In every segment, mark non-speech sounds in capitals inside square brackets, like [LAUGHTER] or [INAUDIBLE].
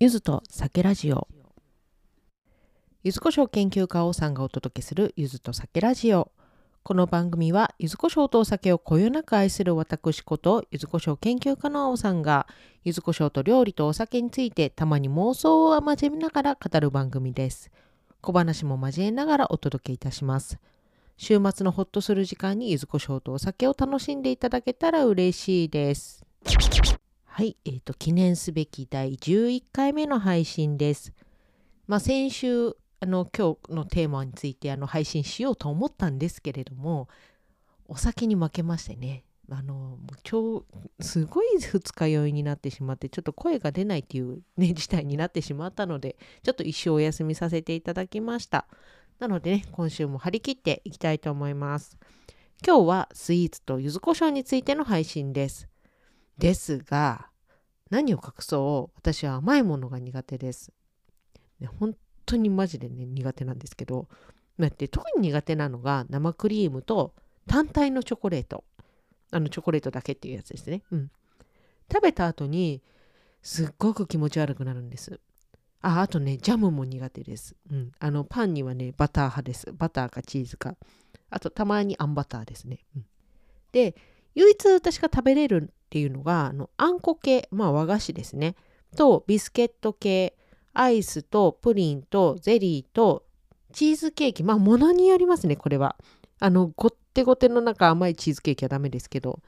ゆずと酒ラジオ。ゆずこしょう研究家王さんがお届けするゆずと酒ラジオ。この番組はゆずこしょうとお酒をこよなく愛する私ことゆずこしょう研究家の王さんがゆずこしょうと料理とお酒についてたまに妄想を交えながら語る番組です。小話も交えながらお届けいたします。週末のホッとする時間にゆずこしょうとお酒を楽しんでいただけたら嬉しいです。はい、えーと、記念すべき第11回目の配信です。まあ、先週あの今日のテーマについてあの配信しようと思ったんですけれどもお酒に負けましてね。あの今日すごい二日酔いになってしまってちょっと声が出ないっていう、ね、[LAUGHS] 事態になってしまったのでちょっと一生お休みさせていただきました。なのでね今週も張り切っていきたいと思います。今日はスイーツと柚子胡椒についての配信です。ですが、何を隠そう、私は甘いものが苦手です。本当にマジでね、苦手なんですけど、だって特に苦手なのが生クリームと単体のチョコレート。あのチョコレートだけっていうやつですね。うん。食べた後にすっごく気持ち悪くなるんです。あ、あとね、ジャムも苦手です。うん。あの、パンにはね、バター派です。バターかチーズか。あと、たまにあんバターですね。うん。で、唯一私が食べれるっていうのがあのあんこ系、まあ、和菓子ですね。とビスケット系アイスとプリンとゼリーとチーズケーキ。まあものによりますねこれは。あのごってごての中甘いチーズケーキはダメですけど。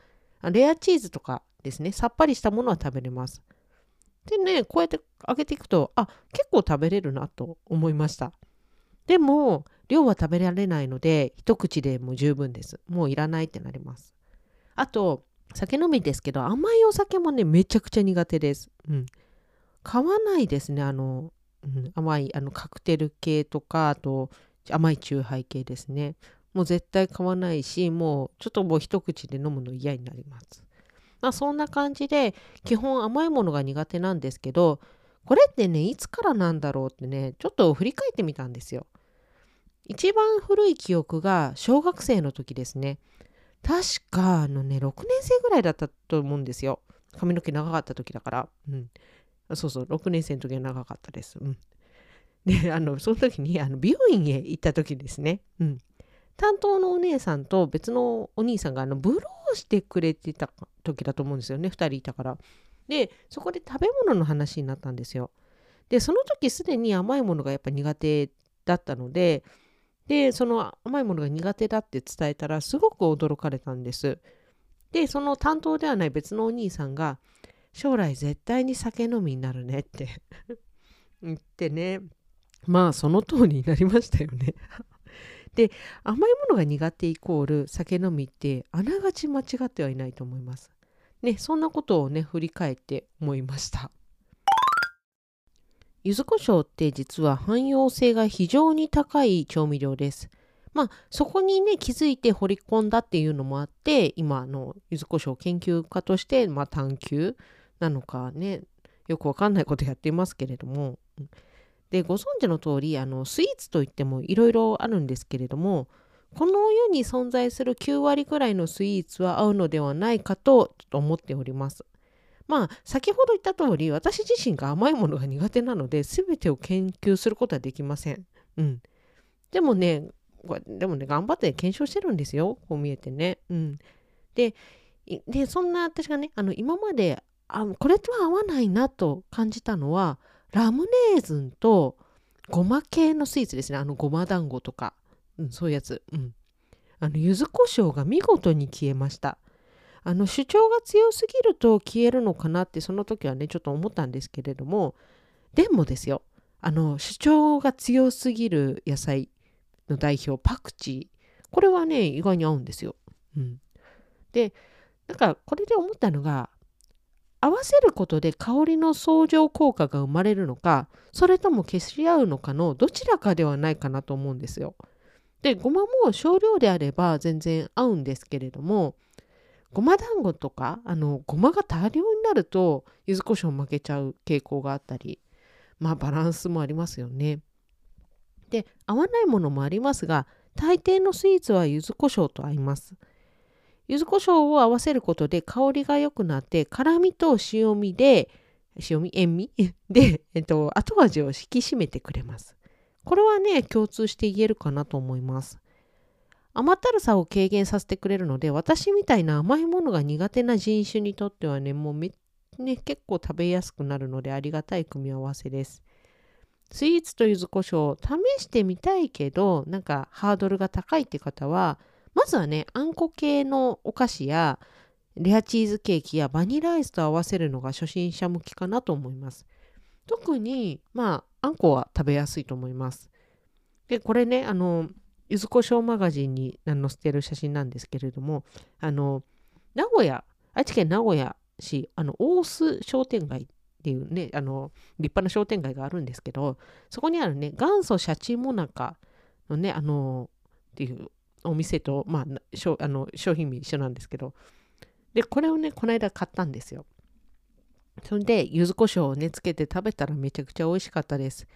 レアチーズとかですね。さっぱりしたものは食べれます。でねこうやって揚げていくとあ結構食べれるなと思いました。でも量は食べられないので一口でも十分です。もういらないってなります。あと酒飲みですけど甘いお酒もねめちゃくちゃ苦手です。うん、買わないですねあの、うん、甘いあのカクテル系とかあと甘い酎ハイ系ですね。もう絶対買わないしもうちょっともう一口で飲むの嫌になります。まあそんな感じで基本甘いものが苦手なんですけどこれってねいつからなんだろうってねちょっと振り返ってみたんですよ。一番古い記憶が小学生の時ですね。確かあのね6年生ぐらいだったと思うんですよ。髪の毛長かった時だから。うん。そうそう6年生の時は長かったです。うん。であのその時にあの美容院へ行った時ですね。うん。担当のお姉さんと別のお兄さんがあのブローしてくれてた時だと思うんですよね。2人いたから。でそこで食べ物の話になったんですよ。でその時すでに甘いものがやっぱ苦手だったのでで、その甘いものが苦手だって伝えたらすごく驚かれたんです。で、その担当ではない別のお兄さんが、将来絶対に酒飲みになるねって [LAUGHS] 言ってね、まあその通りになりましたよね [LAUGHS] で、甘いものが苦手イコール酒飲みってあながち間違ってはいないと思います。ね、そんなことをね、振り返って思いました。柚子胡椒って実は汎用性が非常に高い調味料です。まあそこにね気づいて掘り込んだっていうのもあって今の柚子胡椒研究家として、まあ、探求なのかねよくわかんないことやっていますけれどもでご存知の通りあのスイーツといってもいろいろあるんですけれどもこの世に存在する9割くらいのスイーツは合うのではないかとちょっと思っております。まあ先ほど言った通り私自身が甘いものが苦手なので全てを研究することはできません。うん、でもねでもね頑張って検証してるんですよこう見えてね。うん、ででそんな私がねあの今まであこれとは合わないなと感じたのはラムネーズンとごま系のスイーツですねあのごま団子とか、うん、そういうやつ。うんあの柚子胡椒が見事に消えました。あの主張が強すぎると消えるのかなってその時はねちょっと思ったんですけれどもでもですよあの主張が強すぎる野菜の代表パクチーこれはね意外に合うんですよ。うん、でなんかこれで思ったのが合わせることで香りの相乗効果が生まれるのかそれとも消し合うのかのどちらかではないかなと思うんですよ。でごまも少量であれば全然合うんですけれどもごま団子とかあのごまが多量になると柚子胡椒負けちゃう傾向があったりまあバランスもありますよね。で合わないものもありますが大抵のスイーツは柚子胡椒と合います。柚子胡椒を合わせることで香りが良くなって辛みと塩味で塩味、塩味？[LAUGHS] で、えっと、後味を引き締めてくれます。これはね、共通して言えるかなと思います。甘ったるさを軽減させてくれるので、私みたいな甘いものが苦手な人種にとってはね、もうめ、ね、結構食べやすくなるのでありがたい組み合わせです。スイーツと柚子胡椒試してみたいけどなんかハードルが高いって方はまずはねあんこ系のお菓子やレアチーズケーキやバニラアイスと合わせるのが初心者向きかなと思います。特にまああんこは食べやすいと思います。でこれねあの柚子胡椒マガジンに載せてる写真なんですけれどもあの名古屋愛知県名古屋市あの大須商店街っていうね、あの、立派な商店街があるんですけど、そこにあるね、元祖シャチモナカのね、あの、っていうお店と、まあ、あの商品名一緒なんですけど、で、これをね、この間買ったんですよ。それで、柚子胡椒をね、つけて食べたらめちゃくちゃ美味しかったです。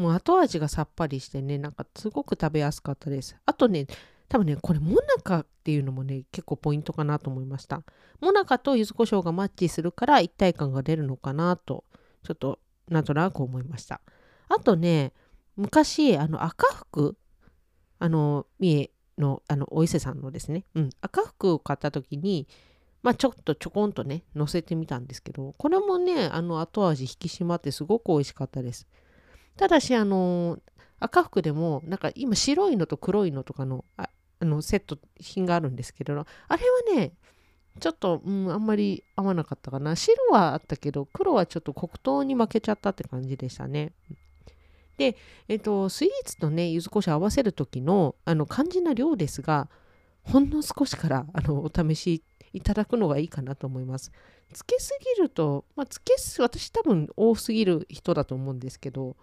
もう後味がさっぱりしてね、なんかすごく食べやすかったです。あとね、多分ね、これモナカっていうのもね、結構ポイントかなと思いました。モナカと柚子胡椒がマッチするから一体感が出るのかなと、ちょっとなんとなく思いました。あとね、昔、あの赤服、あの、三重のあのお伊勢さんのですね、うん、赤服を買った時に、まあ、ちょっとちょこんとね、乗せてみたんですけど、これもね、あの後味引き締まってすごく美味しかったです。ただし、あの赤服でも、なんか今白いのと黒いのとかのああのセット品があるんですけどあれはねちょっと、うん、あんまり合わなかったかな。白はあったけど黒はちょっと黒糖に負けちゃったって感じでしたね。で、えっと、スイーツとね柚子胡椒合わせる時のあの肝心な量ですがほんの少しからあのお試しいただくのがいいかなと思います。つけすぎると、まあ、つけす私多分多すぎる人だと思うんですけど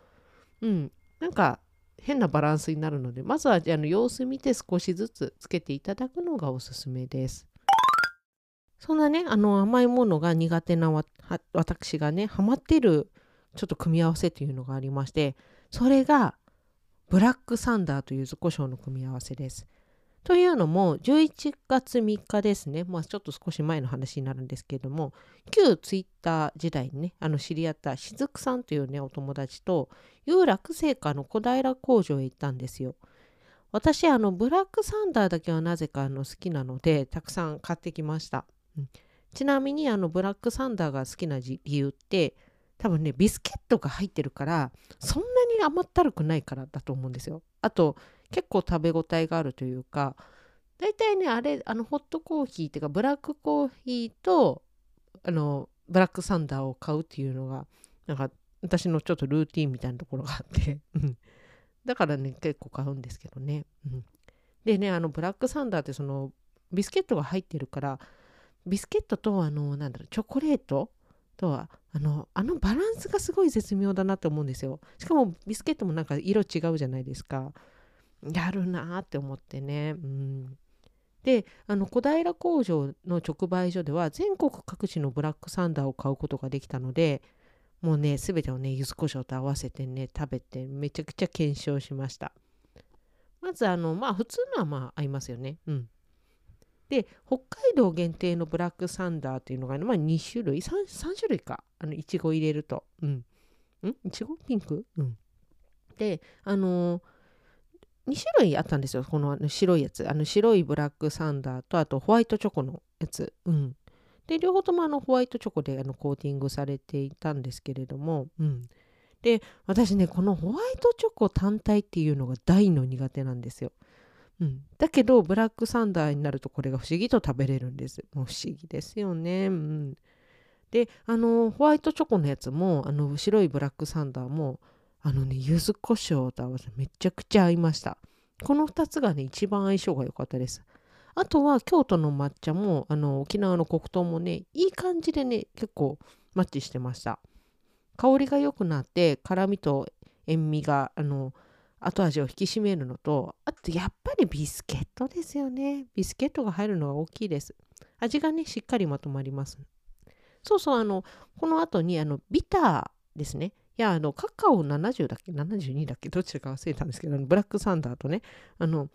うんなんか変なバランスになるのでまずはあの様子見て少しずつつけていただくのがおすすめです。そんなねあの甘いものが苦手な私がねハマってるちょっと組み合わせというのがありましてそれがブラックサンダーという柚子胡椒の組み合わせです。というのも11月3日ですね、まあ、ちょっと少し前の話になるんですけれども旧ツイッター時代にねあの知り合ったしずくさんというねお友達と有楽製菓の小平工場へ行ったんですよ。私あのブラックサンダーだけはなぜかあの好きなのでたくさん買ってきました。うん、ちなみにあのブラックサンダーが好きな理由って多分ねビスケットが入ってるからそんなに甘ったるくないからだと思うんですよ。あと結構食べ応えがあるというか大体ねあれあのホットコーヒーっていうかブラックコーヒーとあのブラックサンダーを買うっていうのがなんか私のちょっとルーティンみたいなところがあってだからね結構買うんですけどね、うん、でねあのブラックサンダーってそのビスケットが入ってるからビスケットとあのなんだろうチョコレートとはあのあのバランスがすごい絶妙だなって思うんですよ。しかもビスケットもなんか色違うじゃないですか。やるなって思ってね。うん、であの小平工場の直売所では全国各地のブラックサンダーを買うことができたのでもうね全てをね柚子胡椒と合わせてね食べてめちゃくちゃ検証しました。まずあのまあ普通のはまあ合いますよね。うん。で北海道限定のブラックサンダーっていうのが、ねまあ、2種類 3, 3種類か。あのいちご入れると。うん。ん？いちごピンク？うん。であのー2種類あったんですよ。このあの白いやつ。あの白いブラックサンダーとあとホワイトチョコのやつ。うん。で両方ともあのホワイトチョコであのコーティングされていたんですけれども。うん。で私ねこのホワイトチョコ単体っていうのが大の苦手なんですよ。うん、だけどブラックサンダーになるとこれが不思議と食べれるんです。もう不思議ですよね。うん。であのホワイトチョコのやつもあの白いブラックサンダーもあのね、柚子胡椒と合わせめちゃくちゃ合いました。この2つがね、一番相性が良かったです。あとは京都の抹茶も、あの沖縄の黒糖もね、いい感じでね、結構マッチしてました。香りが良くなって、辛みと塩味が、あの、後味を引き締めるのと、あとやっぱりビスケットですよね。ビスケットが入るのが大きいです。味がね、しっかりまとまります。そうそう、あの、この後に、あの、ビターですね。いや、あの、カカオ70だっけ ?72 だっけ？どっちか忘れたんですけど、ブラックサンダーとね、あの、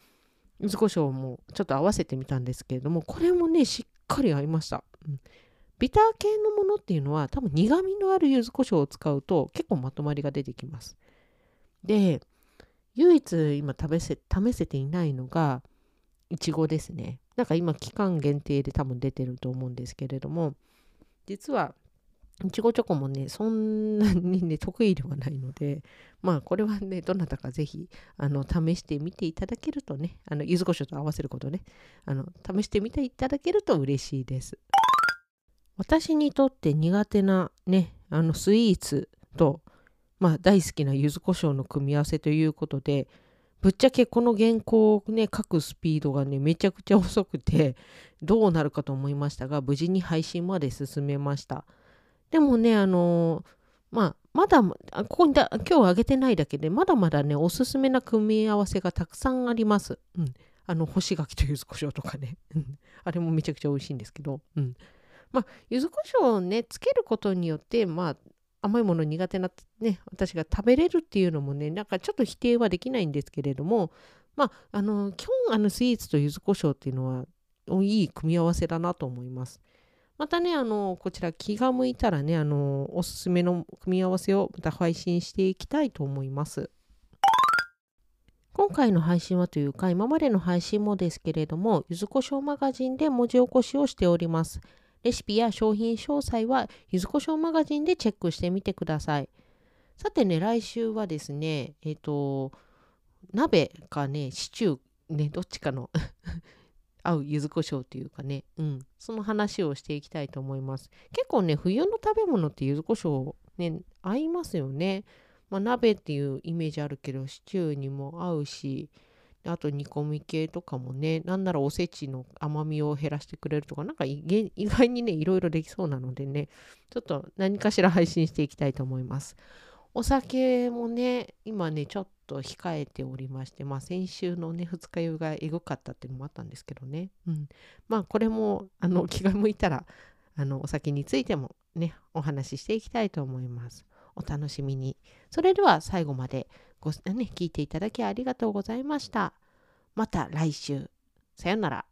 柚子胡椒もちょっと合わせてみたんですけれども、これもね、しっかり合いました。うん、ビター系のものっていうのは多分苦味のある柚子胡椒を使うと結構まとまりが出てきます。で、唯一今試せ試せていないのがいちごですね。なんか今期間限定で多分出てると思うんですけれども実はいちごチョコもね、そんなにね、得意ではないので、まあ、これはね、どなたかぜひ、あの、試してみていただけるとね、あの、柚子胡椒と合わせることね、あの、試してみていただけると嬉しいです。私にとって苦手なね、あの、スイーツと、まあ、大好きな柚子胡椒の組み合わせということで、ぶっちゃけこの原稿をね、書くスピードがね、めちゃくちゃ遅くて、どうなるかと思いましたが、無事に配信まで進めました。でもね、あのまあ、まだ、ここにだ今日あげてないだけで、まだまだね、おすすめな組み合わせがたくさんあります。うん。あの、干し柿と柚子胡椒とかね。あれもめちゃくちゃ美味しいんですけど。うん。まあ、柚子胡椒をね、つけることによって、まあ、甘いもの苦手なね、私が食べれるっていうのもね、なんかちょっと否定はできないんですけれども、まあ、あの、基本、あの、スイーツと柚子胡椒っていうのは、いい組み合わせだなと思います。またね、あの、こちら気が向いたらね、あの、おすすめの組み合わせをまた配信していきたいと思います。今回の配信はというか、今までの配信もですけれども、ゆずこしょうマガジンで文字起こしをしております。レシピや商品詳細は、ゆずこしょうマガジンでチェックしてみてください。さてね、来週はですね、えっ、ー、と、鍋かね、シチュー、ね、どっちかの合う柚子胡椒というかね、うん、その話をしていきたいと思います。結構ね、冬の食べ物って柚子胡椒ね、合いますよね。まあ、鍋っていうイメージあるけど、シチューにも合うし、あと煮込み系とかもね、なんならおせちの甘みを減らしてくれるとか、なんか意外にね、いろいろできそうなのでね、ちょっと何かしら配信していきたいと思います。お酒もね、今ね、ちょっと控えておりまして、まあ先週のね、二日酔いがエグかったっていうのもあったんですけどね。うん。まあこれも、あの、[LAUGHS] 気が向いたら、あの、お酒についてもね、お話ししていきたいと思います。お楽しみに。それでは最後までご、ね、聞いていただきありがとうございました。また来週。さよなら。